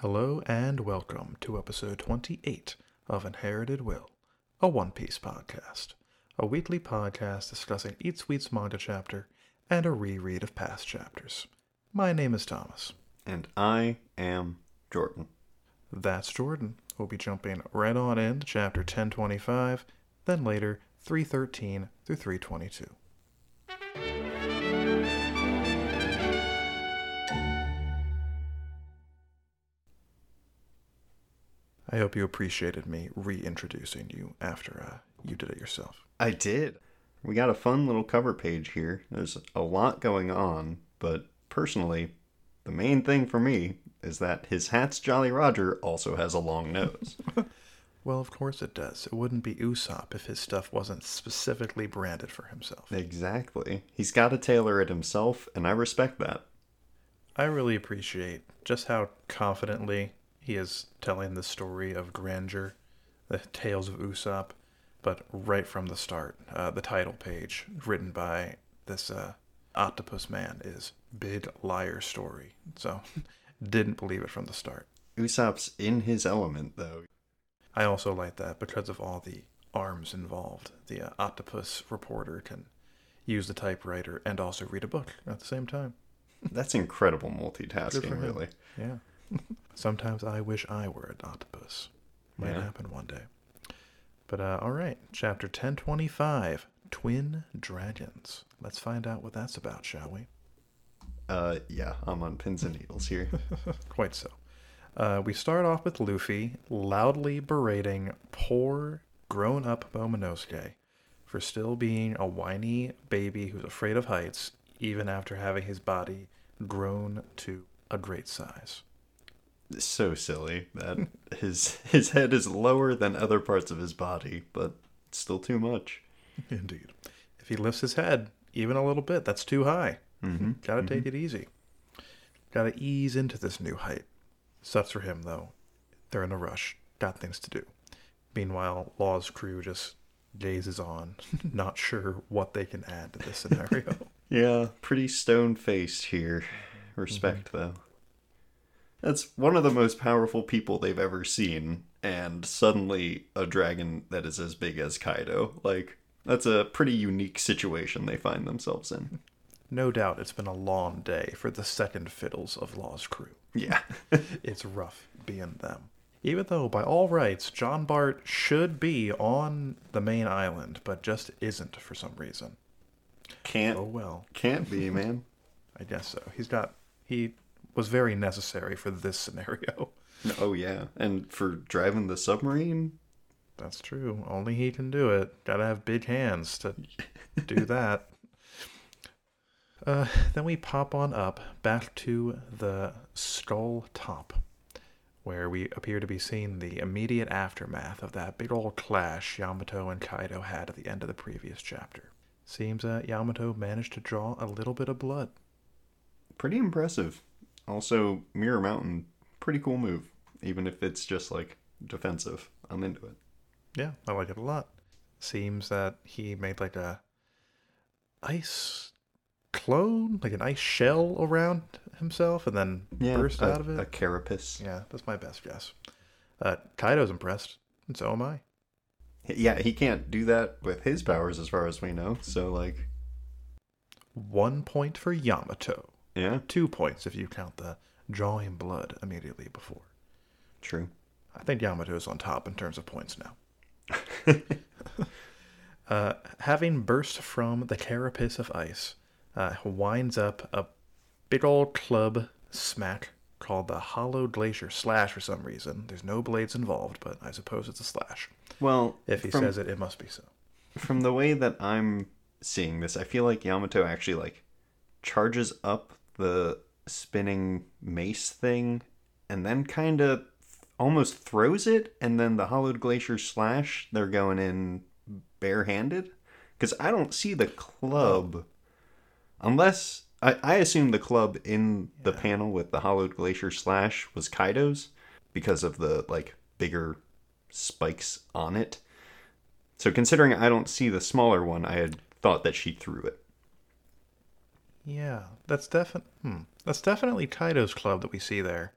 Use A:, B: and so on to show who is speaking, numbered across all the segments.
A: Hello and welcome to episode 28 of Inherited Will, a One Piece podcast, a weekly podcast discussing each week's manga chapter and a reread of past chapters. My name is Thomas.
B: And I am Jordan.
A: That's Jordan. We'll be jumping right on into chapter 1025, then later 313 through 322. I hope you appreciated me reintroducing you after uh, you did it yourself.
B: I did. We got a fun little cover page here. There's a lot going on, but personally, the main thing for me is that his hat's Jolly Roger also has a long nose.
A: Well, of course it does. It wouldn't be Usopp if his stuff wasn't specifically branded for himself.
B: exactly. He's got to tailor it himself, and I respect that.
A: I really appreciate just how confidently he is telling the story of grandeur, the tales of Usopp, but right from the start, uh, the title page written by this uh, octopus man is Big Liar Story. So, didn't believe it from the start.
B: Usopp's in his element, though.
A: I also like that because of all the arms involved. The uh, octopus reporter can use the typewriter and also read a book at the same time.
B: That's incredible multitasking, really.
A: Yeah. Sometimes I wish I were an octopus. Might
B: Yeah.
A: happen one day. But uh, all right, chapter 1025 Twin Dragons. Let's find out what that's about, shall we?
B: Uh, yeah, I'm on pins and needles here.
A: Quite so. Uh, we start off with Luffy loudly berating poor grown up Momonosuke for still being a whiny baby who's afraid of heights, even after having his body grown to a great size.
B: So silly that his his head is lower than other parts of his body, but still too much.
A: Indeed. If he lifts his head even a little bit, that's too high.
B: Mm-hmm.
A: Gotta take it easy. Gotta ease into this new height. Sucks for him, though. They're in a rush. Got things to do. Meanwhile, Law's crew just gazes on, not sure what they can add to this scenario.
B: Yeah, pretty stone faced here. Respect though. That's one of the most powerful people they've ever seen, and suddenly a dragon that is as big as Kaido. Like that's a pretty unique situation they find themselves in.
A: no doubt it's been a long day for the second fiddles of Law's crew.
B: Yeah.
A: It's rough being them. Even though, by all rights, Jean Bart should be on the main island, but just isn't for some reason.
B: can't
A: Oh well.
B: can't be, man.
A: I guess so. He's got he was very necessary for this scenario.
B: Oh yeah. And for driving the submarine,
A: That's true. Only he can do it. Gotta have big hands to do that. Uh, then we pop on up back to the skull top, where we appear to be seeing the immediate aftermath of that big old clash Yamato and Kaido had at the end of the previous chapter. Seems uh, Yamato managed to draw a little bit of blood.
B: pretty impressive. Also, Mirror Mountain, pretty cool move. Even if it's just like defensive, I'm into it.
A: Yeah, I like it a lot. Seems that he made like a ice clone, like an ice shell around himself, and then burst
B: a,
A: out of it.
B: A carapace.
A: Yeah, that's my best guess. Uh, Kaido's impressed, and so am I.
B: Yeah, he can't do that with his powers, as far as we know. So, like,
A: One point for Yamato.
B: Yeah,
A: Two points if you count the drawing blood immediately before.
B: true.
A: I think Yamato's on top in terms of points now. uh, having burst from the carapace of ice, uh, winds up a big old club smack called the Hollow Glacier Slash for some reason. There's no blades involved, but I suppose it's a slash.
B: Well,
A: If he
B: from,
A: says it, it must be so.
B: from the way that I'm seeing this, I feel like Yamato actually like charges up the spinning mace thing, and then kind of almost throws it, and then the hollowed glacier slash. They're going in barehanded because I don't see the club unless. I, I assume the club in the panel with the hollowed glacier slash was Kaido's because of the like bigger spikes on it. So considering I don't see the smaller one, I had thought that she threw it.
A: Yeah, that's definitely hmm, that's definitely Kaido's club that we see there,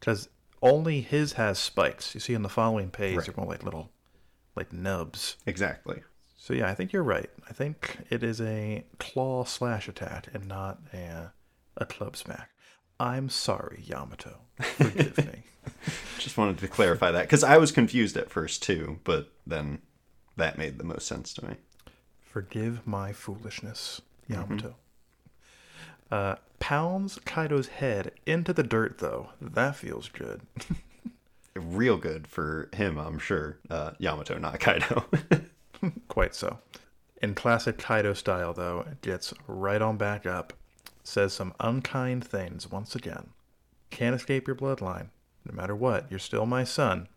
A: because only his has spikes. You see in the following page,
B: Right.
A: they're more like little, like nubs.
B: Exactly.
A: So yeah, I think you're right. I think it is a claw slash attack and not a a club smack. I'm sorry, Yamato. Forgive me.
B: Just wanted to clarify that because I was confused at first too, but then that made the most sense to me.
A: Forgive my foolishness, Yamato. Uh, pounds Kaido's head into the dirt, though. That feels good.
B: Real good for him, I'm sure. Uh, Yamato, not Kaido.
A: Quite so. In classic Kaido style, though, it gets right on back up, says some unkind things once again. Can't escape your bloodline. No matter what, you're still my son.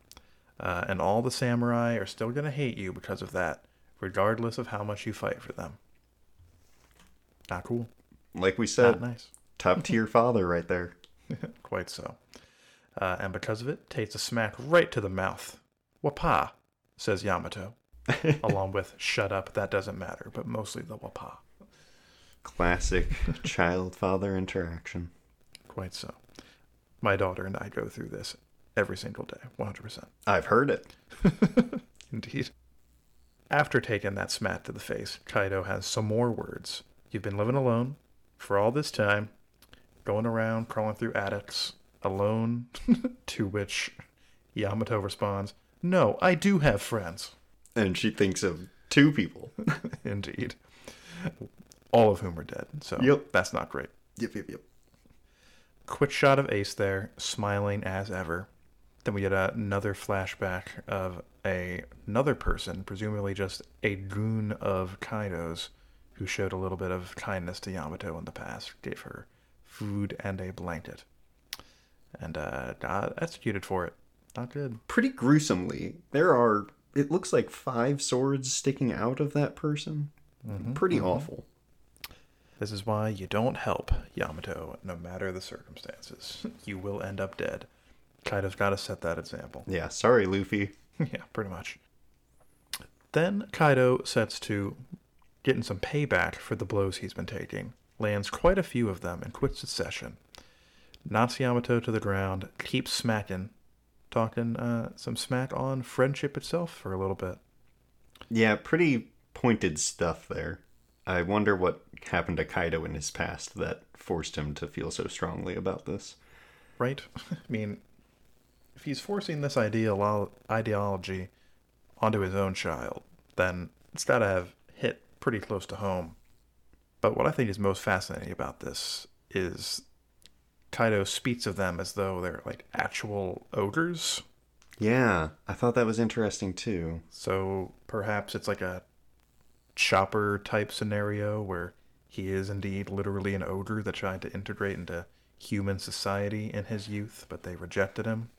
A: Uh, and all the samurai are still going to hate you because of that, regardless of how much you fight for them. Not cool.
B: Like we said,
A: nice.
B: top tier father right there.
A: Quite so. Uh, and because of it, takes a smack right to the mouth. Wapa, says Yamato, along with shut up, that doesn't matter, but mostly the wapa.
B: Classic child father interaction.
A: Quite so. My daughter and I go through this every single day, 100%.
B: I've heard it.
A: Indeed. After taking that smack to the face, Kaido has some more words. You've been living alone for all this time, going around crawling through attics alone, to which Yamato responds, No, I do have friends.
B: And she thinks of two people.
A: Indeed. All of whom are dead, so
B: Yep.
A: that's not great.
B: yep, yep, yep.
A: Quick shot of Ace there, smiling as ever. Then we get another flashback of a another person, presumably just a goon of Kaido's, who showed a little bit of kindness to Yamato in the past, gave her food and a blanket, and uh, got executed for it. Not good.
B: Pretty gruesomely. There are, it looks like five swords sticking out of that person. Pretty awful.
A: This is why you don't help Yamato, no matter the circumstances. You will end up dead. Kaido's got to set that example.
B: Yeah, sorry, Luffy.
A: yeah, pretty much. Then Kaido sets to getting some payback for the blows he's been taking, lands quite a few of them, and quits the session. Knocks Yamato to the ground, keeps smacking, talking uh, some smack on friendship itself for a little bit.
B: Yeah, pretty pointed stuff there. I wonder what happened to Kaido in his past that forced him to feel so strongly about this.
A: right? I mean, if he's forcing this ideolo- ideology onto his own child, then it's got to have pretty close to home. But what I think is most fascinating about this is Kaido speaks of them as though they're like actual ogres.
B: Yeah, I thought that was interesting too.
A: So perhaps it's like a chopper type scenario where he is indeed literally an ogre that tried to integrate into human society in his youth, but they rejected him.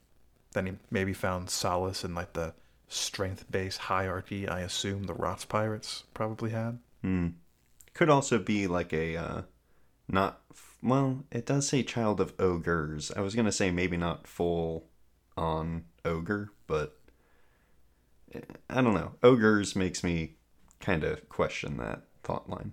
A: Then he maybe found solace in like the strength based hierarchy I assume the Rocks Pirates probably had.
B: Hmm. Could also be like a, uh, not, f- well, it does say child of ogres. I was going to say maybe not full on ogre, but eh, I don't know. Ogres makes me kind of question that thought line.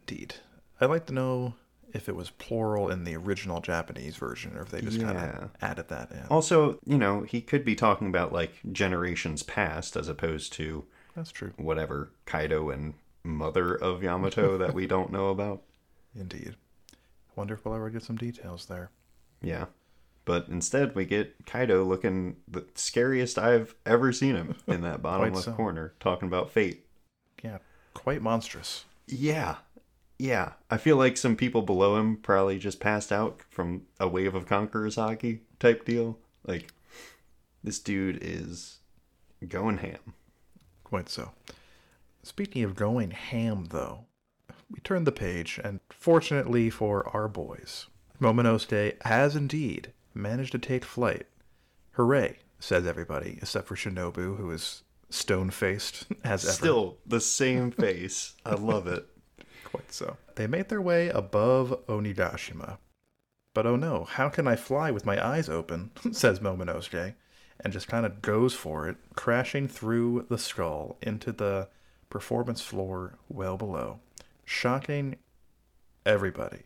A: Indeed. I'd like to know if it was plural in the original Japanese version or if they just kind of added that in.
B: Also, you know, he could be talking about like generations past as opposed to
A: That's true.
B: whatever Kaido and mother of Yamato that we don't know about.
A: Indeed. Wonder if we'll ever get some details there.
B: Yeah. But instead, we get Kaido looking the scariest I've ever seen him in that bottom left
A: so.
B: corner, talking about fate.
A: Yeah, quite monstrous.
B: Yeah. Yeah. I feel like some people below him probably just passed out from a wave of Conqueror's haki type deal. Like, this dude is going ham.
A: Quite so. Speaking of going ham, though, we turn the page, and fortunately for our boys, Momonosuke has indeed managed to take flight. Hooray, says everybody, except for Shinobu, who is stone faced as ever.
B: Still the same face. I love it.
A: Quite so. They made their way above Onigashima. But oh no, how can I fly with my eyes open? says Momonosuke, and just kind of goes for it, crashing through the skull into the performance floor well below, shocking everybody.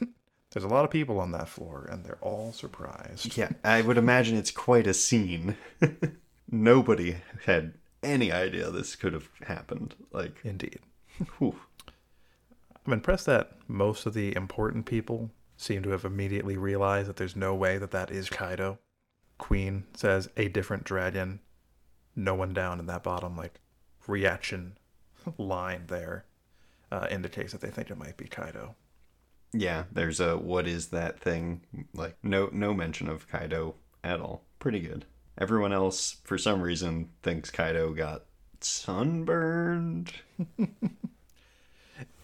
A: There's a lot of people on that floor, and they're all surprised.
B: Yeah, I would imagine it's quite a scene. Nobody had any idea this could have happened. Like,
A: Indeed.
B: whew.
A: I'm impressed that most of the important people seem to have immediately realized that there's no way that that is Kaido. Queen says a different dragon. No one down in that bottom like reaction line there uh, indicates that they think it might be Kaido.
B: yeah, there's a what is that thing? Like, no, no mention of Kaido at all. Pretty good. Everyone else, for some reason, thinks Kaido got sunburned.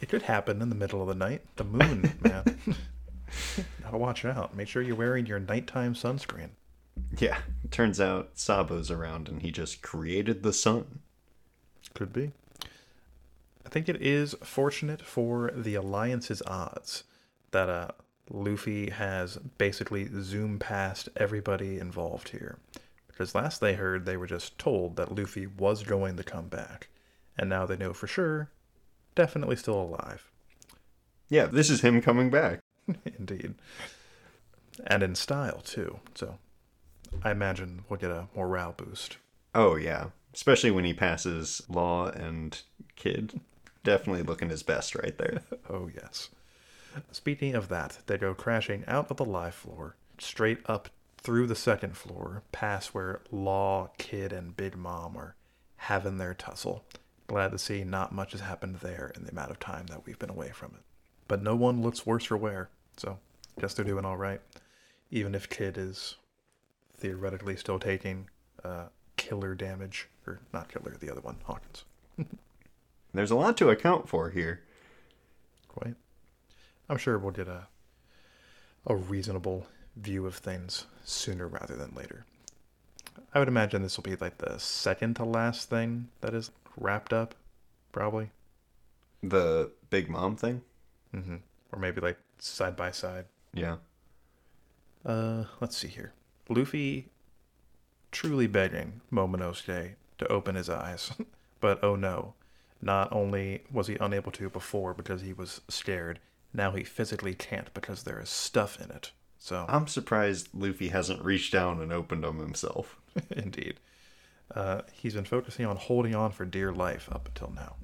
A: It could happen in the middle of the night. The moon, man. Gotta watch out. Make sure you're wearing your nighttime sunscreen.
B: Yeah, it turns out Sabo's around and he just created the sun.
A: Could be. I think it is fortunate for the Alliance's odds that uh, Luffy has basically zoomed past everybody involved here. Because last they heard, they were just told that Luffy was going to come back. And now they know for sure, definitely still alive.
B: Yeah, this is him coming back.
A: Indeed. And in style, too. So I imagine we'll get a morale boost.
B: Oh, yeah. Especially when he passes Law and Kid. Definitely looking his best right there.
A: Oh, yes. Speaking of that, they go crashing out of the live floor, straight up through the second floor, past where Law, Kid, and Big Mom are having their tussle. Glad to see not much has happened there in the amount of time that we've been away from it. But no one looks worse for wear, so guess they're doing all right. Even if Kid is theoretically still taking uh, killer damage, or not killer, the other one, Hawkins.
B: There's a lot to account for here.
A: quite. I'm sure we'll get a a reasonable view of things sooner rather than later. I would imagine this will be like the second to last thing that is wrapped up, probably,
B: The Big Mom thing?
A: hmm or maybe like side by side.
B: Yeah.
A: Uh, let's see here. Luffy truly begging Momonosuke to open his eyes, but oh no. Not only was he unable to before because he was scared, now he physically can't because there is stuff in it. So,
B: I'm surprised Luffy hasn't reached down and opened them himself.
A: indeed. Uh, he's been focusing on holding on for dear life up until now.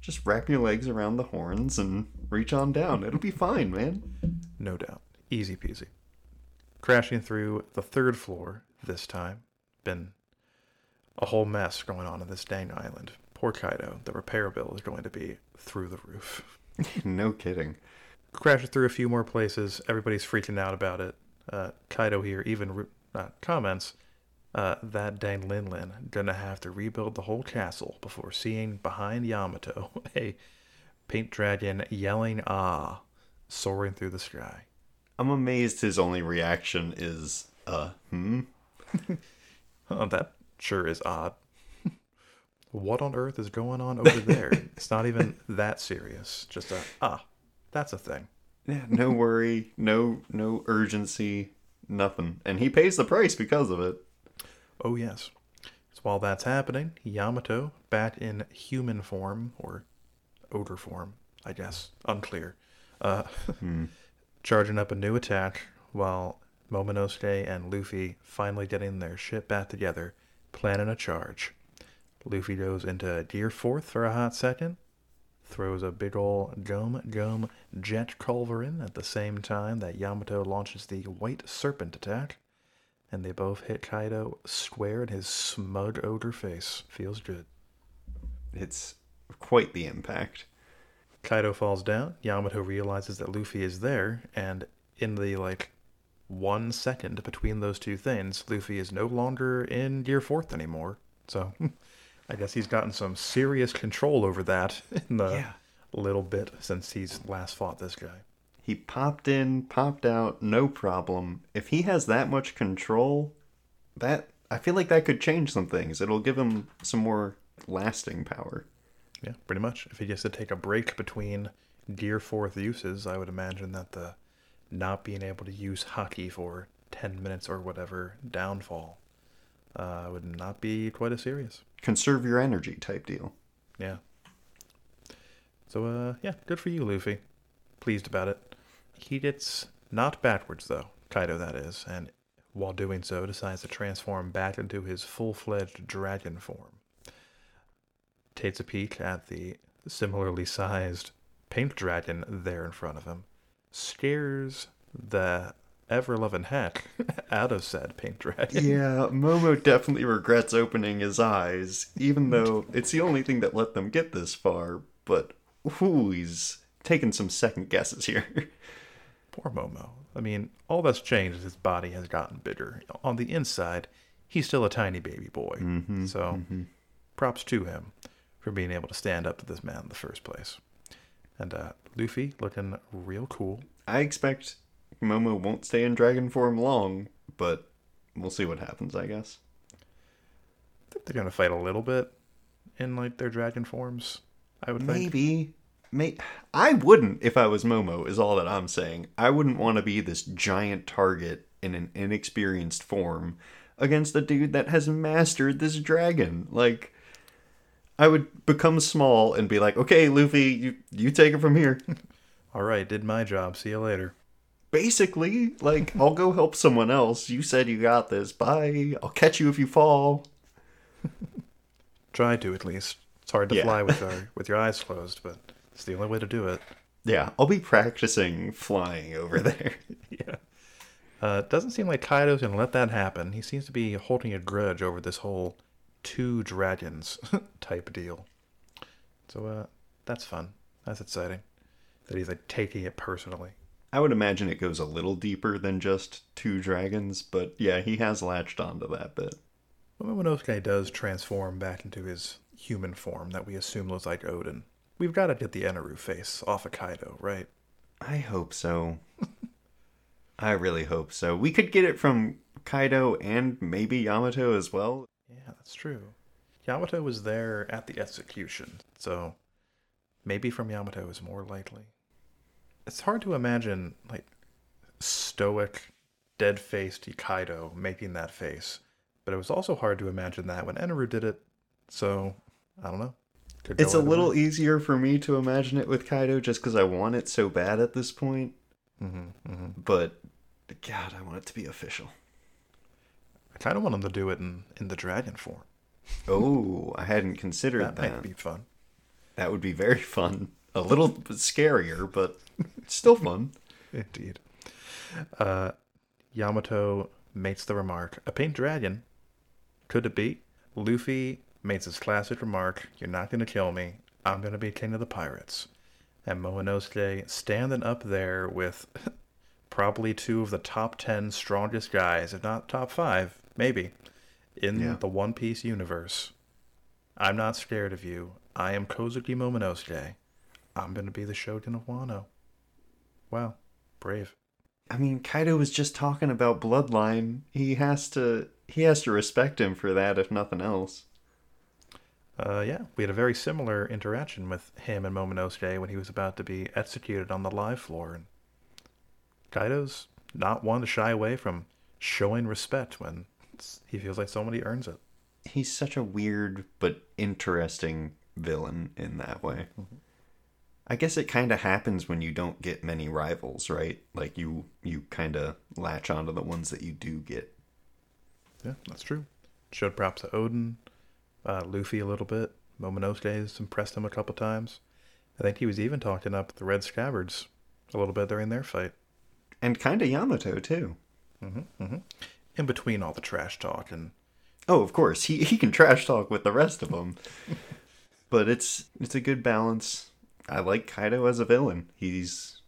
B: Just wrap your legs around the horns and reach on down. It'll be fine, man.
A: No doubt. Easy peasy. Crashing through the third floor this time. Been a whole mess going on in this dang island. Poor Kaido. The repair bill is going to be through the roof.
B: no kidding.
A: Crashing through a few more places. Everybody's freaking out about it. Uh, Kaido here even re- uh, comments uh, that dang Lin Lin gonna have to rebuild the whole castle before seeing behind Yamato a pink dragon yelling ah soaring through the sky.
B: I'm amazed his only reaction is, uh, hmm?
A: Oh, that sure is odd. what on earth is going on over there? it's not even that serious. Just a ah, that's a thing.
B: Yeah, no worry, no no urgency, nothing. And he pays the price because of it.
A: Oh yes. So while that's happening, Yamato, back in human form or Oden form, I guess, unclear, uh, charging up a new attack while Momonosuke and Luffy finally getting their shit back together, planning a charge. Luffy goes into gear fourth for a hot second, throws a big ol' gum gum jet culverin at the same time that Yamato launches the white serpent attack, and they both hit Kaido square in his smug ogre face. Feels good.
B: It's quite the impact.
A: Kaido falls down. Yamato realizes that Luffy is there, and in the like one second between those two things, Luffy is no longer in Gear Fourth anymore. So I guess he's gotten some serious control over that in the
B: Yeah.
A: little bit since he's last fought this guy.
B: He popped in, popped out, no problem. If he has that much control, that I feel like that could change some things. It'll give him some more lasting power.
A: Yeah, pretty much. If he gets to take a break between Gear Fourth uses, I would imagine that the not being able to use haki for 10 minutes or whatever downfall uh, would not be quite as serious.
B: Conserve your energy type deal.
A: Yeah. So, uh, yeah, good for you, Luffy. Pleased about it. He gets Not backwards, though. Kaido, that is. And while doing so, decides to transform back into his full fledged dragon form. Takes a peek at the similarly sized pink dragon there in front of him. Scares the ever loving heck out of said pink dragon.
B: Yeah, Momo definitely regrets opening his eyes, even though it's the only thing that let them get this far. But, ooh, he's taking some second guesses here.
A: Poor Momo. I mean, all that's changed is his body has gotten bigger. On the inside, he's still a tiny baby boy.
B: Mm-hmm,
A: so, props to him for being able to stand up to this man in the first place. And uh, Luffy looking real cool.
B: I expect Momo won't stay in dragon form long, but we'll see what happens, I guess.
A: I think they're gonna fight a little bit in like their dragon forms. I would think.
B: Maybe. May I wouldn't if I was Momo, is all that I'm saying. I wouldn't want to be this giant target in an inexperienced form against a dude that has mastered this dragon. Like I would become small and be like, okay, Luffy, you, you take it from here.
A: All right, did my job. See you later.
B: Basically, like, I'll go help someone else. You said you got this. Bye. I'll catch you if you fall.
A: Try to at least. It's hard to
B: Yeah.
A: fly with our with your eyes closed, but it's the only way to do it.
B: Yeah, I'll be practicing flying over there.
A: yeah. Uh, it doesn't seem like Kaido's gonna let that happen. He seems to be holding a grudge over this whole two dragons type deal. So uh, that's fun. That's exciting. That he's like taking it personally.
B: I would imagine it goes a little deeper than just two dragons, but yeah, he has latched onto that bit.
A: When Momonosuke does transform back into his human form that we assume looks like Oden, we've got to get the Eneru face off of Kaido, right?
B: I hope so. I really hope so. We could get it from Kaido and maybe Yamato as well.
A: Yeah, that's true. Yamato was there at the execution, so maybe from Yamato is more likely. It's hard to imagine, like, stoic, dead faced Kaido making that face, but it was also hard to imagine that when Eneru did it, so I don't know.
B: It's a little easier for me to imagine it with Kaido just because I want it so bad at this point,
A: Mhm, mhm.
B: but God, I want it to be official.
A: I kind of want him to do it in, in the dragon form.
B: Oh, I hadn't considered
A: That
B: that.
A: might be fun.
B: That would be very fun. A little bit scarier, but still fun.
A: Indeed. Uh, Yamato makes the remark, a pink dragon? Could it be? Luffy makes his classic remark, you're not going to kill me. I'm going to be king of the pirates. And Momonosuke standing up there with probably two of the top 10 strongest guys, if not top five, maybe, in
B: Yeah.
A: the One Piece universe. I'm not scared of you. I am Kozuki Momonosuke. I'm going to be the Shogun of Wano. Wow. Brave.
B: I mean, Kaido was just talking about bloodline. He has to he has to respect him for that, if nothing else.
A: Uh, yeah, we had a very similar interaction with him and Momonosuke when he was about to be executed on the live floor. And Kaido's not one to shy away from showing respect when he feels like somebody earns it.
B: He's such a weird but interesting villain in that way. I guess it kind of happens when you don't get many rivals, right? Like you you kind of latch onto the ones that you do get.
A: Yeah, that's true. Showed props to Oden, uh, Luffy a little bit. Momonosuke's impressed him a couple times. I think he was even talking up the Red Scabbards a little bit during their fight.
B: And kind of Yamato too.
A: Mm-hmm, mm-hmm. In between all the trash talk and
B: Oh, of course. He he can trash talk with the rest of them. but it's it's a good balance. I like Kaido as a villain. He's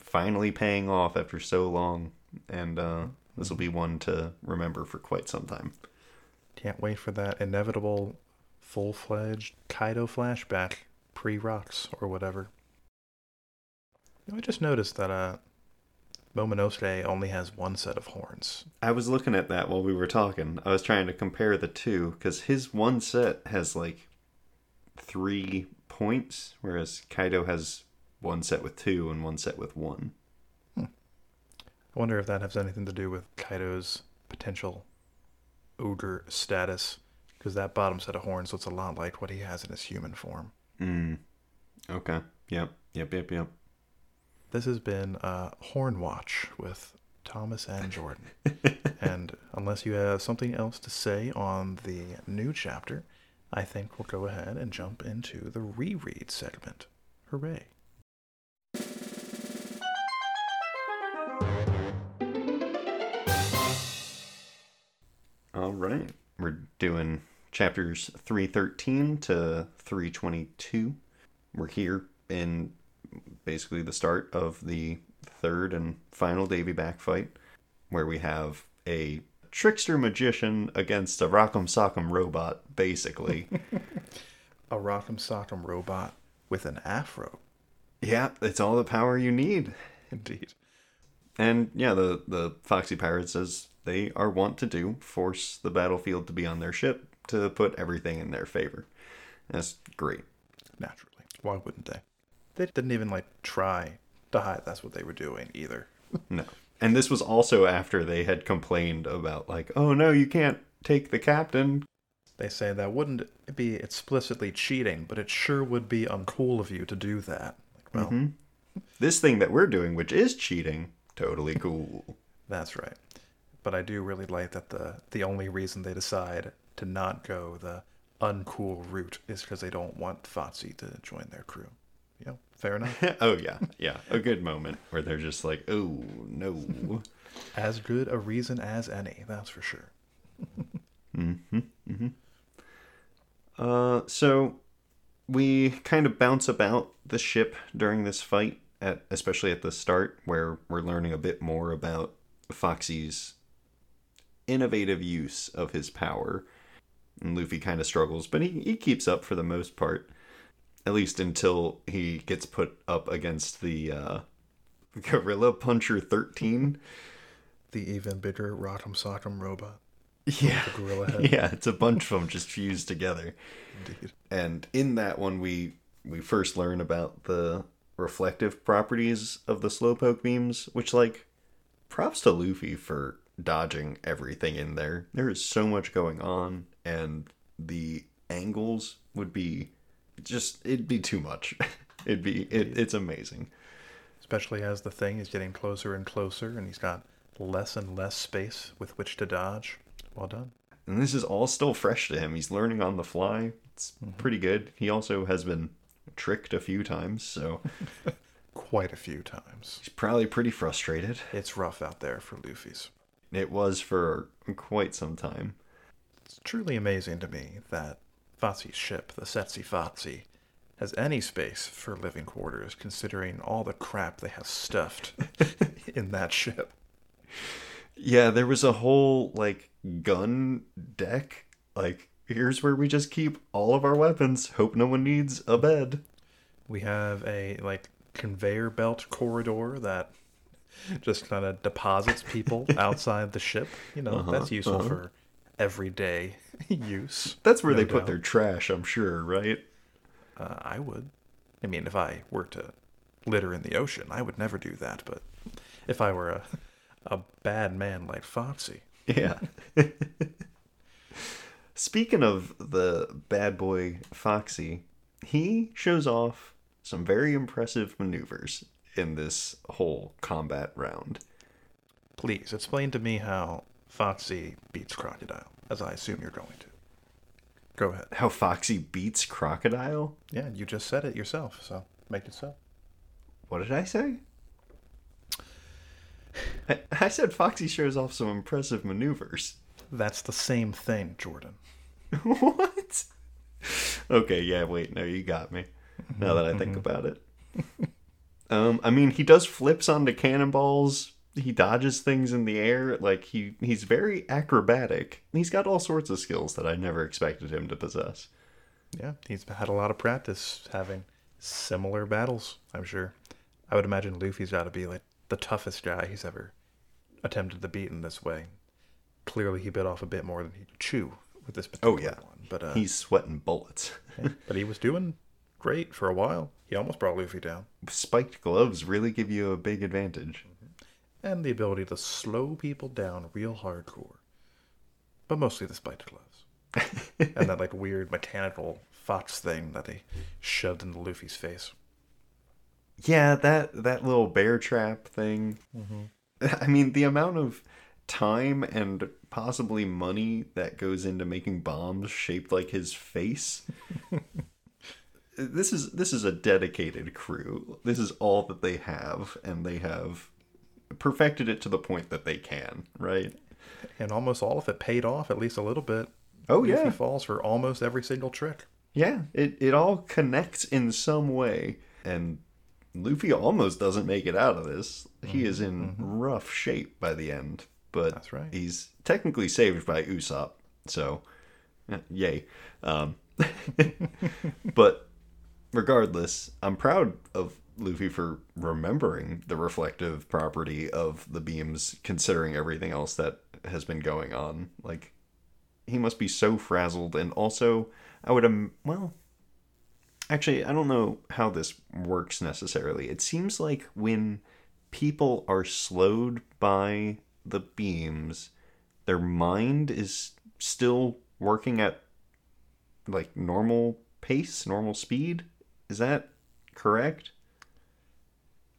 B: finally paying off after so long and uh this will be one to remember for quite some time.
A: Can't wait for that inevitable full fledged Kaido flashback pre rocks or whatever. You know, I just noticed that uh Momonosuke only has one set of horns.
B: I was looking at that while we were talking. I was trying to compare the two cuz his one set has like 3 points whereas Kaido has one set with 2 and one set with 1.
A: I wonder if that has anything to do with Kaido's potential ogre status, because that bottom set of horns looks a lot like what he has in his human form.
B: Mm. Okay. Yep. Yep. Yep. Yep.
A: this has been uh, Horn Watch with Thomas and Jordan. and unless you have something else to say on the new chapter, I think we'll go ahead and jump into the reread segment. Hooray!
B: All right. We're doing chapters 313 to 322. We're here in basically the start of the third and final Davy back fight, where we have a trickster magician against a rock'em sock'em robot, basically.
A: A rock'em sock'em robot with an afro.
B: yeah, it's all the power you need.
A: Indeed.
B: And yeah, the, the Foxy Pirates, as they are wont to do, force the battlefield to be on their ship to put everything in their favor. That's great.
A: Naturally. Why wouldn't they? They didn't even like try to hide that's what they were doing either.
B: No. And this was also after they had complained about, like, oh no, you can't take the captain.
A: They say that wouldn't be explicitly cheating, but it sure would be uncool of you to do that. Like, well, mm-hmm.
B: This thing that we're doing, which is cheating, totally cool.
A: that's right. But I do really like that the the only reason they decide to not go the uncool route is because they don't want Foxy to join their crew. You know, fair enough.
B: oh, yeah, yeah. A good moment where they're just like, oh no.
A: as good a reason as any, that's for sure. Mhm.
B: Uh, so we kind of bounce about the ship during this fight, at especially at the start, where we're learning a bit more about Foxy's innovative use of his power. And Luffy kind of struggles, but he, he keeps up for the most part. At least until he gets put up against the uh, Gorilla Puncher 13.
A: The even bigger Rock'em Sock'em robot.
B: Yeah.
A: The gorilla head.
B: Yeah, it's a bunch of them just fused together.
A: Indeed.
B: and in that one we we first learn about the reflective properties of the slowpoke beams which like props to luffy for dodging everything in there there is so much going on and the angles would be just it'd be too much it'd be it, it's amazing
A: Especially as the thing is getting closer and closer and he's got less and less space with which to dodge. Well done.
B: and this is all still fresh to him he's learning on the fly it's mm-hmm. pretty good he also has been tricked a few times so
A: Quite a few times.
B: he's probably pretty frustrated
A: It's rough out there for Luffy's.
B: It was for quite some time.
A: It's truly amazing to me that Foxy's ship, the Sexy Foxy, has any space for living quarters considering all the crap they have stuffed in that ship.
B: Yeah, there was a whole like gun deck. Like, here's where we just keep all of our weapons. Hope no one needs a bed.
A: We have a like conveyor belt corridor that just kind of deposits people outside the ship. You know, that's useful for everyday use.
B: That's where
A: no
B: they put their trash, I'm sure, right?
A: Uh, I would. I mean, if I were to litter in the ocean, I would never do that. But if I were a a bad man like Foxy,
B: Yeah. Speaking of the bad boy Foxy, he shows off some very impressive maneuvers in this whole combat round.
A: please explain to me how Foxy beats Crocodile, as I assume you're going to. Go ahead.
B: How Foxy beats Crocodile?
A: Yeah, you just said it yourself, so make it so.
B: What did I say? I, I said Foxy shows off some impressive maneuvers.
A: That's the same thing, Jordan.
B: what? Okay, yeah, wait, no, you got me. Now that I think mm-hmm. about it. um, I mean, he does flips onto cannonballs. He dodges things in the air. Like he he's very acrobatic. He's got all sorts of skills that I never expected him to possess.
A: Yeah, he's had a lot of practice having similar battles, I'm sure. I would imagine Luffy's got to be like the toughest guy he's ever attempted to beat in this way. Clearly, he bit off a bit more than he could chew with this particular
B: Oh, yeah.
A: one. But, uh,
B: He's sweating bullets.
A: yeah, but he was doing great for a while. He almost brought Luffy down.
B: Spiked gloves really give you a big advantage. Mm-hmm.
A: And the ability to slow people down real hardcore. But mostly the spiked gloves. and that like weird mechanical fox thing that he shoved into Luffy's face.
B: yeah, that that little bear trap thing. Mm-hmm. I mean, the amount of time and possibly money that goes into making bombs shaped like his face. this is this is a dedicated crew. This is all that they have, and they have perfected it to the point that they can. Right?
A: And almost all of it paid off, at least a little bit.
B: Oh
A: Goofy
B: yeah,
A: falls for almost every single trick.
B: yeah. It it all connects in some way, and Luffy almost doesn't make it out of this. He is in rough shape by the end, but
A: That's right.
B: he's technically saved by Usopp, so eh, yay. Um, but regardless, I'm proud of Luffy for remembering the reflective property of the beams, considering everything else that has been going on. Like, he must be so frazzled, and also, I would, um, well, actually, I don't know how this works necessarily. It seems like when people are slowed by the beams, their mind is still working at like normal pace, normal speed. Is that correct?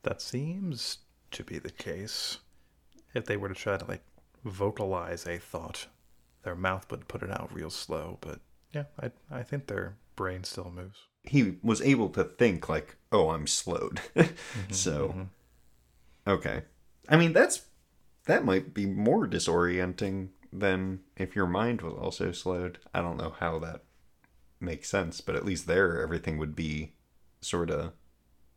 A: That seems to be the case. If they were to try to like vocalize a thought, their mouth would put it out real slow. But yeah, I I think their brain still moves.
B: He was able to think like, "Oh, I'm slowed." Mm-hmm, so mm-hmm. okay. I mean, that's that might be more disorienting than if your mind was also slowed. I don't know how that makes sense, but at least there everything would be sort of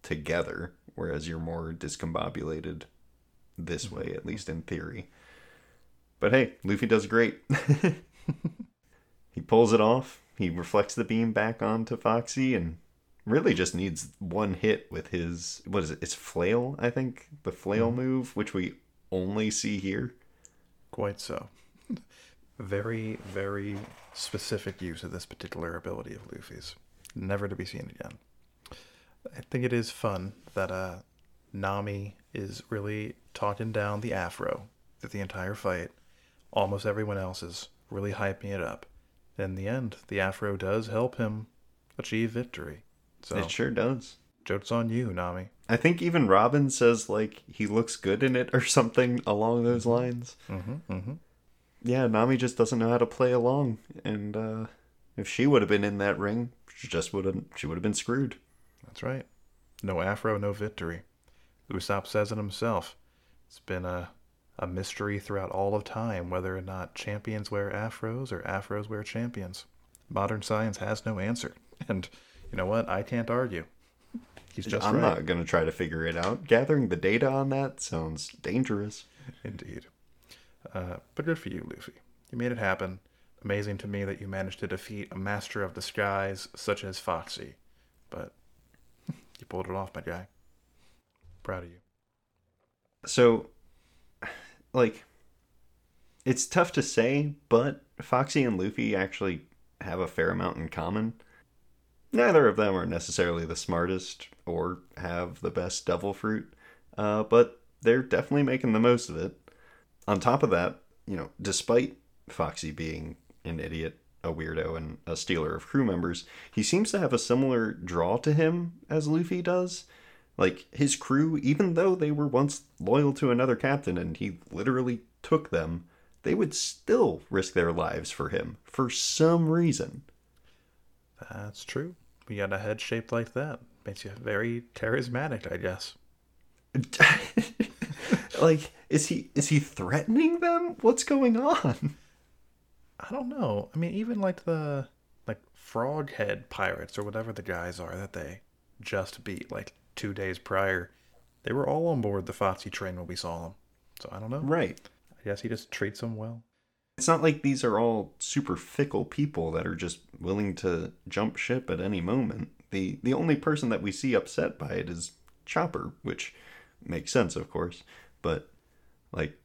B: together, whereas you're more discombobulated this mm-hmm. way, at least in theory. But hey, Luffy does great. he pulls it off. He reflects the beam back onto Foxy and really just needs one hit with his what is it? It's flail, I think. The flail mm-hmm. move, which we only see here.
A: Quite so. very very specific use of this particular ability of Luffy's, never to be seen again. I think it is fun that uh, Nami is really talking down the Afro through the entire fight. Almost everyone else is really hyping it up. In the end, the Afro does help him achieve victory. So,
B: It sure does.
A: joke's on you, Nami.
B: I think even Robin says like he looks good in it or something along those lines.
A: Mm-hmm, mm-hmm.
B: Yeah, Nami just doesn't know how to play along, and uh, if she would have been in that ring, she just would have she would have been screwed.
A: That's right. No Afro, no victory. Usopp says it himself. It's been a, a mystery throughout all of time whether or not champions wear afros or afros wear champions. Modern science has no answer. And you know what? I can't argue. He's just
B: I'm
A: right.
B: not gonna try to figure it out. Gathering the data on that sounds dangerous.
A: Indeed. Uh, but good for you, Luffy. You made it happen. Amazing to me that you managed to defeat a master of disguise such as Foxy. But you pulled it off, my guy. Proud of you.
B: So, like, it's tough to say, but Foxy and Luffy actually have a fair amount in common. Neither of them are necessarily the smartest or have the best devil fruit, uh, but they're definitely making the most of it. On top of that, you know, despite Foxy being an idiot, a weirdo, and a stealer of crew members, he seems to have a similar draw to him as Luffy does. Like, his crew, even though they were once loyal to another captain and he literally took them, they would still risk their lives for him for some reason.
A: That's true. We got a head shaped like that. Makes you very charismatic, I guess.
B: like, is he is he threatening them? What's going on?
A: I don't know. I mean, even like the like frog head pirates or whatever the guys are that they just beat like two days prior, they were all on board the Foxy train when we saw them. So I don't know.
B: Right.
A: I guess he just treats them well.
B: It's not like these are all super fickle people that are just willing to jump ship at any moment. The the only person that we see upset by it is Chopper, which makes sense, of course. But like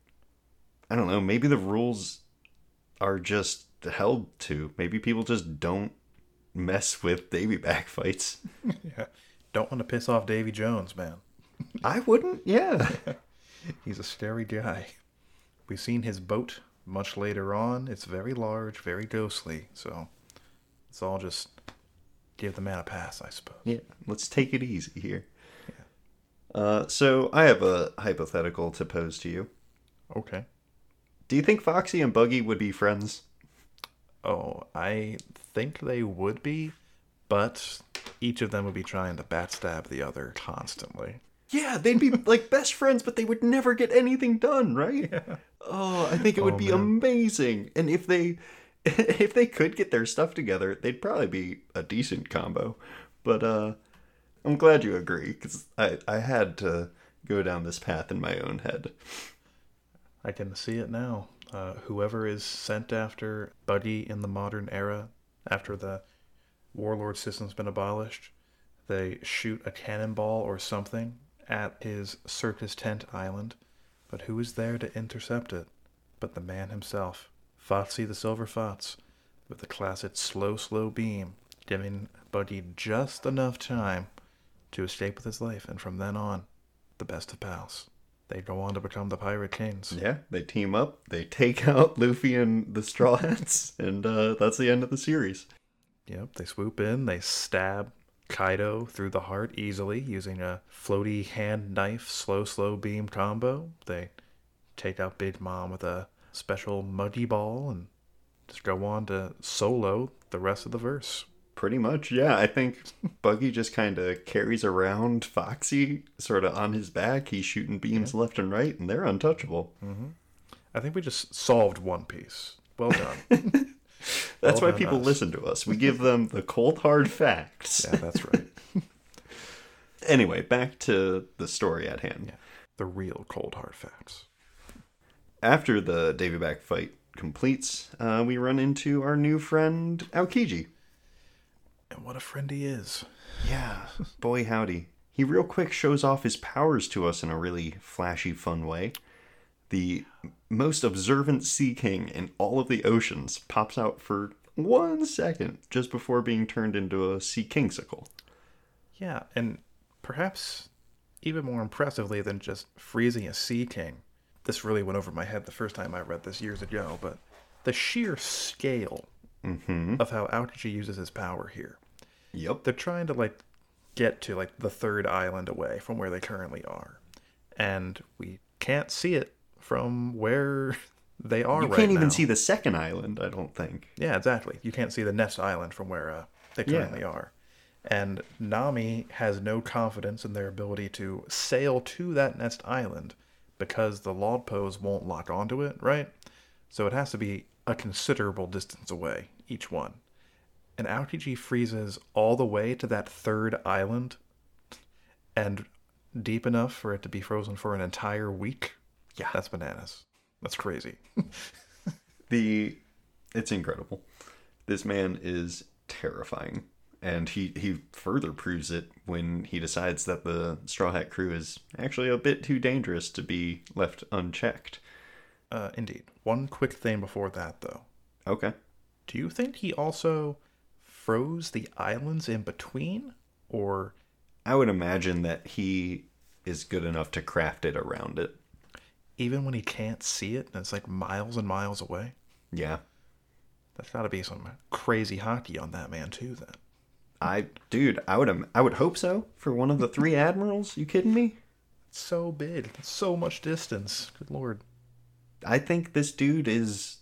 B: I don't know, maybe the rules are just held to. Maybe people just don't mess with Davy back fights.
A: yeah. Don't want to piss off Davy Jones, man.
B: I wouldn't, yeah.
A: He's a scary guy. We've seen his boat much later on. It's very large, very ghostly. So it's all just give the man a pass, I suppose.
B: yeah. Let's take it easy here. Yeah. Uh, so I have a hypothetical to pose to you.
A: Okay.
B: Do you think Foxy and Buggy would be friends?
A: Oh, I think they would be, but each of them would be trying to backstab the other constantly.
B: Yeah, they'd be like best friends, but they would never get anything done, right? Oh, I think it would
A: Oh,
B: be
A: man.
B: amazing. And if they if they could get their stuff together, they'd probably be a decent combo. But uh I'm glad you agree cuz I I had to go down this path in my own head.
A: I can see it now. Uh, whoever is sent after Buggy in the modern era, after the warlord system's been abolished, they shoot a cannonball or something at his circus tent island. But who is there to intercept it? But the man himself, Foxy the Silver Fox, with the classic slow, slow beam, giving Buggy just enough time to escape with his life, and from then on, the best of pals. They go on to become the Pirate Kings.
B: Yeah, they team up, they take out Luffy and the Straw Hats, and uh, that's the end of the series.
A: Yep, they swoop in, they stab Kaido through the heart easily using a floaty hand knife slow slow beam combo. They take out Big Mom with a special muddy ball and just go on to solo the rest of the verse.
B: Pretty much, yeah. I think Buggy just kind of carries around Foxy sort of on his back. He's shooting beams left and right, and they're untouchable.
A: I think we just solved One Piece. Well done.
B: That's
A: Well
B: why
A: done,
B: people
A: us.
B: listen to us. We give them the cold, hard facts.
A: yeah, that's right.
B: Anyway, back to the story at hand.
A: Yeah. The real cold hard facts.
B: After the Davy Back fight completes, uh, we run into our new friend, Aokiji.
A: And what a friend he is.
B: Yeah, boy howdy. He real quick shows off his powers to us in a really flashy, fun way. The most observant Sea King in all of the oceans pops out for one second just before being turned into a Sea Kingsicle.
A: Yeah, and perhaps even more impressively than just freezing a sea king. This really went over my head the first time I read this years ago, but the sheer scale mm-hmm. of how Aokiji uses his power here.
B: Yep.
A: They're trying to like get to like the third island away from where they currently are. And we can't see it from where they are
B: You
A: right
B: can't even
A: now.
B: see the second island, I don't think.
A: Yeah, exactly. You can't see the next island from where uh, they
B: Yeah.
A: currently are. And Nami has no confidence in their ability to sail to that next island because the log pose won't lock onto it, right? So it has to be a considerable distance away, each one. And Aokiji freezes all the way to that third island and deep enough for it to be frozen for an entire week.
B: Yeah.
A: That's bananas. That's crazy.
B: The it's incredible. This man is terrifying. And he, he further proves it when he decides that the Straw Hat crew is actually a bit too dangerous to be left unchecked.
A: Uh, indeed. One quick thing before that, though.
B: Okay.
A: Do you think he also froze the islands in between? Or,
B: I would imagine that he is good enough to craft it around it.
A: even when he can't see it and it's like miles and miles away?
B: Yeah.
A: That's gotta be some crazy haki on that man, too, then.
B: I dude, I would I would hope so for one of the three admirals. You kidding me?
A: It's so big. it's So much distance. Good lord.
B: I think this dude is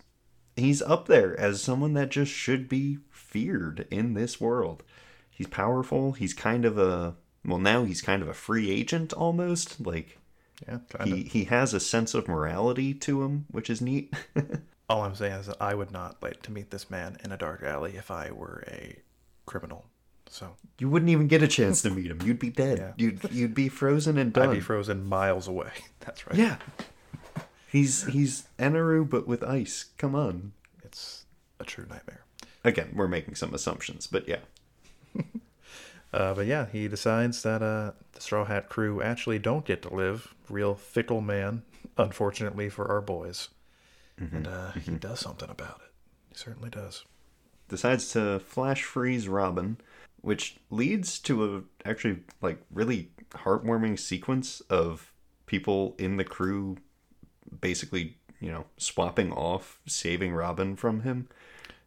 B: he's up there as someone that just should be feared in this world. He's powerful. He's kind of a well now he's kind of a free agent almost. Like
A: Yeah, of.
B: he he has a sense of morality to him, which is neat.
A: All I'm saying is that I would not like to meet this man in a dark alley if I were a criminal. So
B: you wouldn't even get a chance to meet him. You'd be dead.
A: Yeah.
B: You'd you'd be frozen and done.
A: I'd be frozen miles away. That's right.
B: yeah. He's he's Eneru but with ice. Come on.
A: It's a true nightmare.
B: Again, we're making some assumptions, but yeah.
A: Uh, but yeah, he decides that uh, the Straw Hat crew actually don't get to live. Real fickle man, unfortunately for our boys. And uh, he does something about it. He certainly does.
B: decides to flash freeze Robin, which leads to a actually like really heartwarming sequence of people in the crew basically, you know, swapping off saving Robin from him.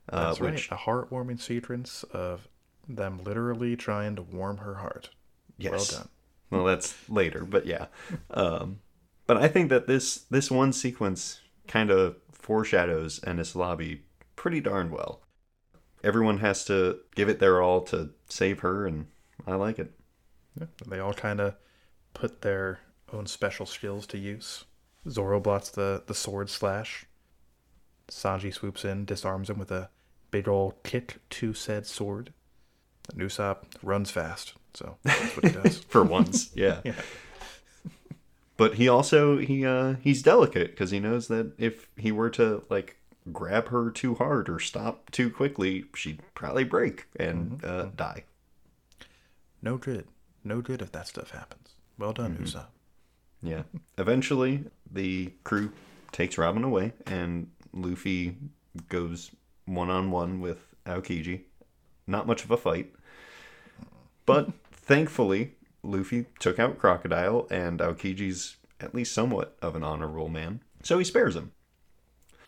B: Uh,
A: That's right. A heartwarming sequence of them literally trying to warm her heart.
B: yes,
A: Well done.
B: well, that's later, but yeah. Um, but I think that this this one sequence kind of foreshadows Enies Lobby pretty darn well. Everyone has to give it their all to save her, and I like it.
A: Yeah, they all kind of put their own special skills to use. Zoro blots the, the sword slash. Sanji swoops in, disarms him with a big old kick to said sword. And Usopp runs fast, so that's what he does.
B: For once, yeah.
A: yeah.
B: But he also he uh he's delicate because he knows that if he were to like grab her too hard or stop too quickly, she'd probably break and uh, die.
A: No good. No good if that stuff happens. Well done, Usopp.
B: Yeah. Eventually, the crew takes Robin away, and Luffy goes one on one with Aokiji. Not much of a fight, but thankfully, Luffy took out Crocodile, and Aokiji's at least somewhat of an honorable man, so he spares him.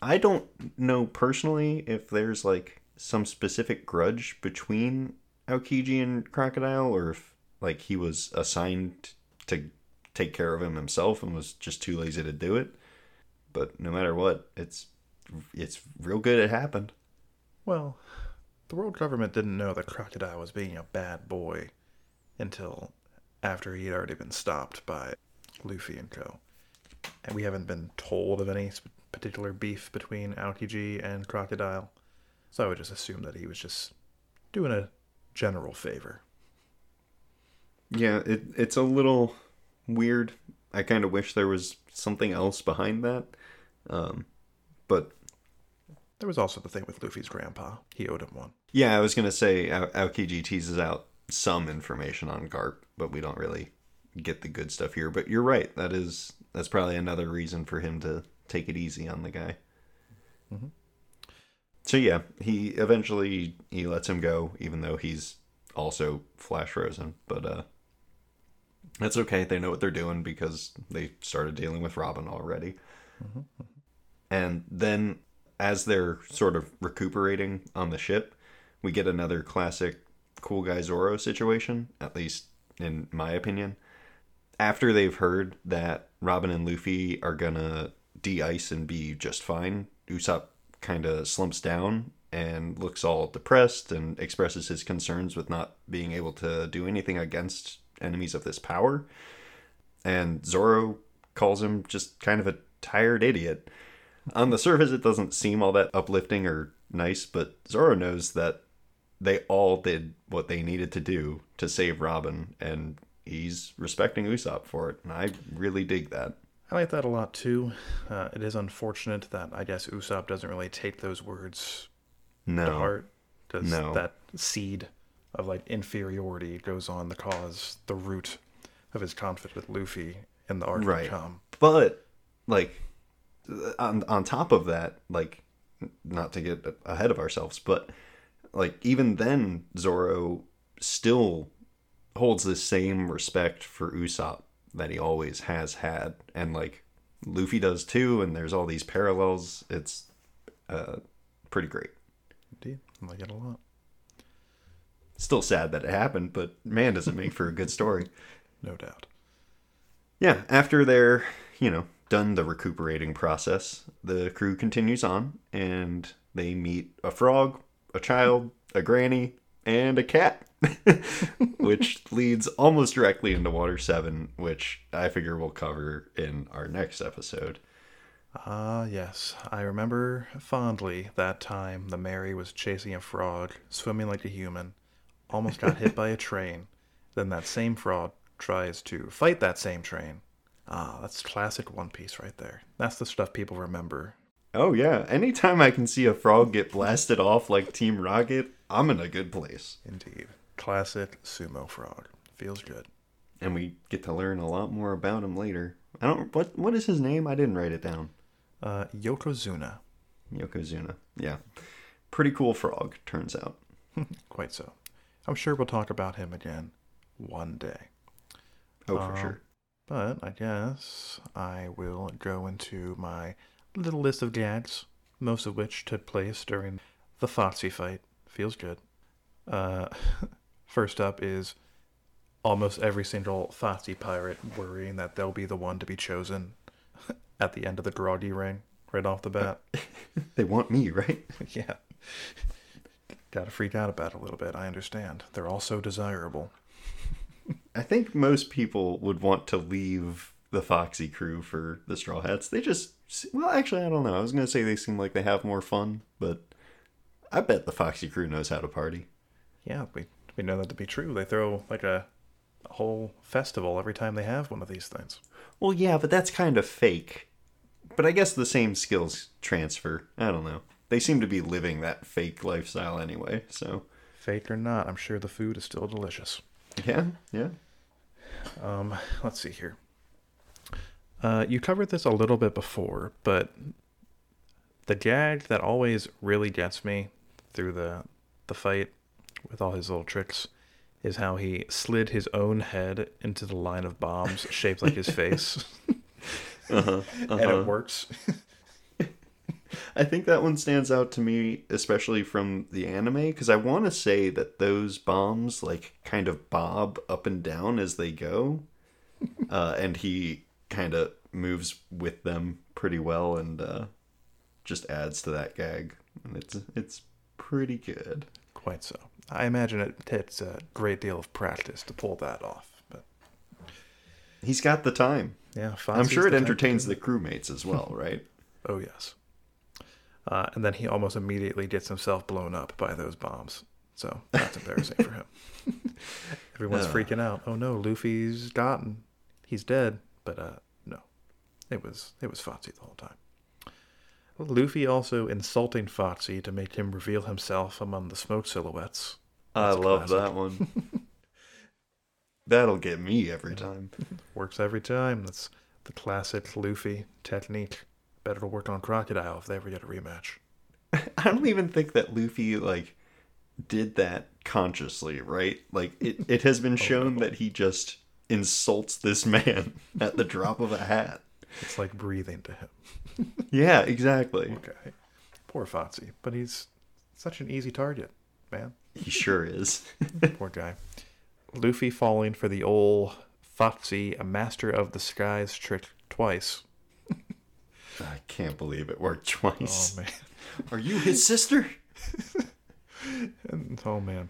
B: I don't know personally if there's like some specific grudge between Aokiji and Crocodile, or if like he was assigned to take care of him himself and was just too lazy to do it. But no matter what, it's it's real good it happened.
A: Well, the world government didn't know that Crocodile was being a bad boy until after he'd already been stopped by Luffy and co. And we haven't been told of any particular beef between Aokiji and Crocodile. So I would just assume that he was just doing a general favor.
B: Yeah, it it's a little weird. I kind of wish there was something else behind that. Um, but
A: There was also the thing with Luffy's grandpa. He owed him one.
B: yeah, I was gonna say Ao- Aokiji teases out some information on Garp, but we don't really get the good stuff here. But you're right. That is that's probably another reason for him to take it easy on the guy. Mm-hmm. So yeah, he eventually he lets him go, even though he's also flash frozen. But uh, that's okay. They know what they're doing because they started dealing with Robin already. Mm-hmm. Mm-hmm. And then, as they're sort of recuperating on the ship, we get another classic cool guy Zoro situation, at least in my opinion. After they've heard that Robin and Luffy are gonna de ice and be just fine, Usopp kind of slumps down and looks all depressed and expresses his concerns with not being able to do anything against enemies of this power. And Zoro calls him just kind of a tired idiot. On the surface, it doesn't seem all that uplifting or nice, but Zoro knows that they all did what they needed to do to save Robin, and he's respecting Usopp for it. And I really dig that.
A: I like that a lot too. Uh, it is unfortunate that I guess Usopp doesn't really take those words
B: No.
A: to heart. Because
B: No.
A: that seed of like inferiority goes on to cause the root of his conflict with Luffy in the arc
B: Right.
A: to come.
B: But like on on top of that, like not to get ahead of ourselves, but like even then Zoro still holds the same respect for Usopp that he always has had and like Luffy does too and there's all these parallels. It's uh pretty great.
A: Indeed, I like it a lot.
B: Still sad that it happened, but man does it make for a good story.
A: No doubt.
B: Yeah, after they're, you know, done the recuperating process, the crew continues on and they meet a frog, a child, a granny, and a cat. which leads almost directly into Water 7, which I figure we'll cover in our next episode.
A: Ah, yes. I remember fondly that time the Merry was chasing a frog, swimming like a human, almost got hit by a train. Then that same frog tries to fight that same train. Ah, that's classic One Piece right there. That's the stuff people remember.
B: Oh, yeah. Anytime I can see a frog get blasted off like Team Rocket, I'm in a good place.
A: Indeed. Classic sumo frog. Feels good.
B: And we get to learn a lot more about him later. I don't what what is his name? I didn't write it down.
A: Uh, Yokozuna.
B: Yokozuna. Yeah. Pretty cool frog, turns out.
A: Quite so. I'm sure we'll talk about him again one day.
B: Oh, for
A: Um,
B: sure.
A: But I guess I will go into my little list of gags, most of which took place during the Foxy fight. Feels good. Uh, first up is almost every single Foxy pirate worrying that they'll be the one to be chosen at the end of the groggy ring right off the bat.
B: They want me, right?
A: yeah. Gotta freak out about it a little bit. I understand. They're all so desirable.
B: I think most people would want to leave the Foxy crew for the Straw Hats. They just, well, actually, I don't know. I was going to say they seem like they have more fun, but I bet the Foxy crew knows how to party.
A: Yeah, we, we know that to be true. They throw like a, a whole festival every time they have one of these things.
B: Well, yeah, but that's kind of fake. But I guess the same skills transfer. I don't know. They seem to be living that fake lifestyle anyway, so.
A: Fake or not, I'm sure the food is still delicious.
B: Yeah, yeah.
A: Um, let's see here. Uh, you covered this a little bit before, but the gag that always really gets me through the the fight with all his little tricks is how he slid his own head into the line of bombs shaped like his face,
B: Uh-huh,
A: and
B: uh-huh.
A: it works.
B: I think that one stands out to me, especially from the anime, because I want to say that those bombs like kind of bob up and down as they go, uh, and he kind of moves with them pretty well, and uh, just adds to that gag, and it's it's pretty good.
A: Quite so. I imagine it takes a great deal of practice to pull that off. But
B: He's got the time.
A: yeah,
B: I'm sure it
A: the type to
B: entertains the crewmates as well, right?
A: Oh yes. Uh, and then he almost immediately gets himself blown up by those bombs. So that's embarrassing for him. Everyone's
B: Ugh.
A: freaking out. Oh no, Luffy's gotten. He's dead. But uh, no, it was it was Foxy the whole time. Luffy also insulting Foxy to make him reveal himself among the smoke silhouettes.
B: I
A: That's a
B: love
A: classic.
B: that one. That'll get me every time.
A: Works every time. That's the classic Luffy technique. Better to work on Crocodile if they ever get a rematch.
B: I don't even think that Luffy like did that consciously, right? Like it, it has been oh, shown that he just insults this man at the drop of a hat.
A: It's like breathing to him.
B: Yeah, exactly.
A: Okay. Poor Foxy, but he's such an easy target, man.
B: He sure is.
A: Poor guy. Luffy falling for the old Foxy, a master of the skies trick twice.
B: I can't believe it worked
A: Oh
B: twice.
A: man.
B: Are you his sister?
A: And- oh man.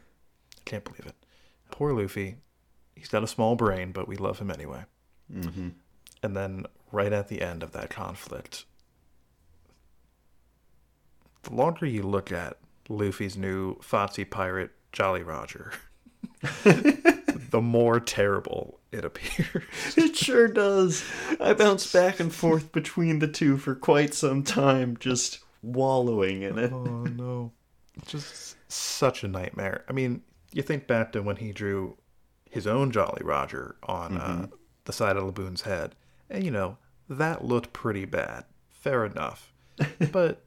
A: I can't believe it. Poor Luffy. He's got a small brain, but we love him anyway.
B: Mm-hmm.
A: And then right at the end of that conflict, the longer you look at Luffy's new Foxy pirate Jolly Roger, the more terrible it appears.
B: It sure does. I bounce back and forth between the two for quite some time, just wallowing in it.
A: oh no. Just such a nightmare. I mean, you think back to when he drew his own Jolly Roger on uh, the side of Laboon's head, and you know, that looked pretty bad. Fair enough. but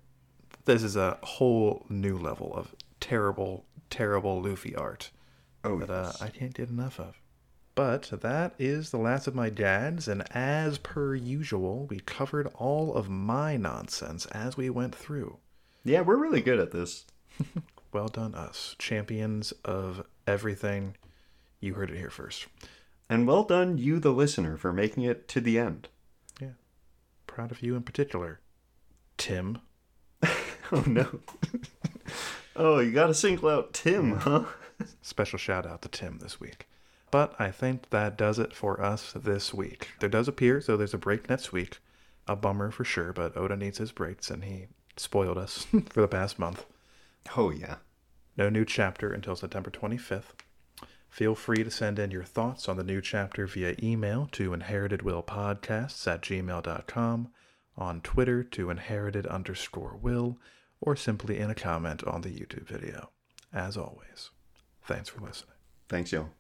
A: this is a whole new level of terrible, terrible Luffy art
B: Oh,
A: that uh. I can't get enough of. But that is the last of my dads, and as per usual, we covered all of my nonsense as we went through.
B: yeah, we're really good at this.
A: Well done, us. Champions of everything. You heard it here first.
B: And well done, you, the listener, for making it to the end. Yeah.
A: Proud of you in particular. Tim.
B: Oh no. oh, you gotta single out Tim, huh?
A: Special shout out to Tim this week. But I think that does it for us this week. There does appear, so there's a break next week. A bummer for sure, but Oda needs his breaks, and he spoiled us for the past month.
B: Oh yeah.
A: No new chapter until September 25th. Feel free to send in your thoughts on the new chapter via email to inheritedwillpodcasts at gmail.com, on Twitter to inherited underscore will, or simply in a comment on the YouTube video. As always, thanks for listening.
B: Thanks, y'all.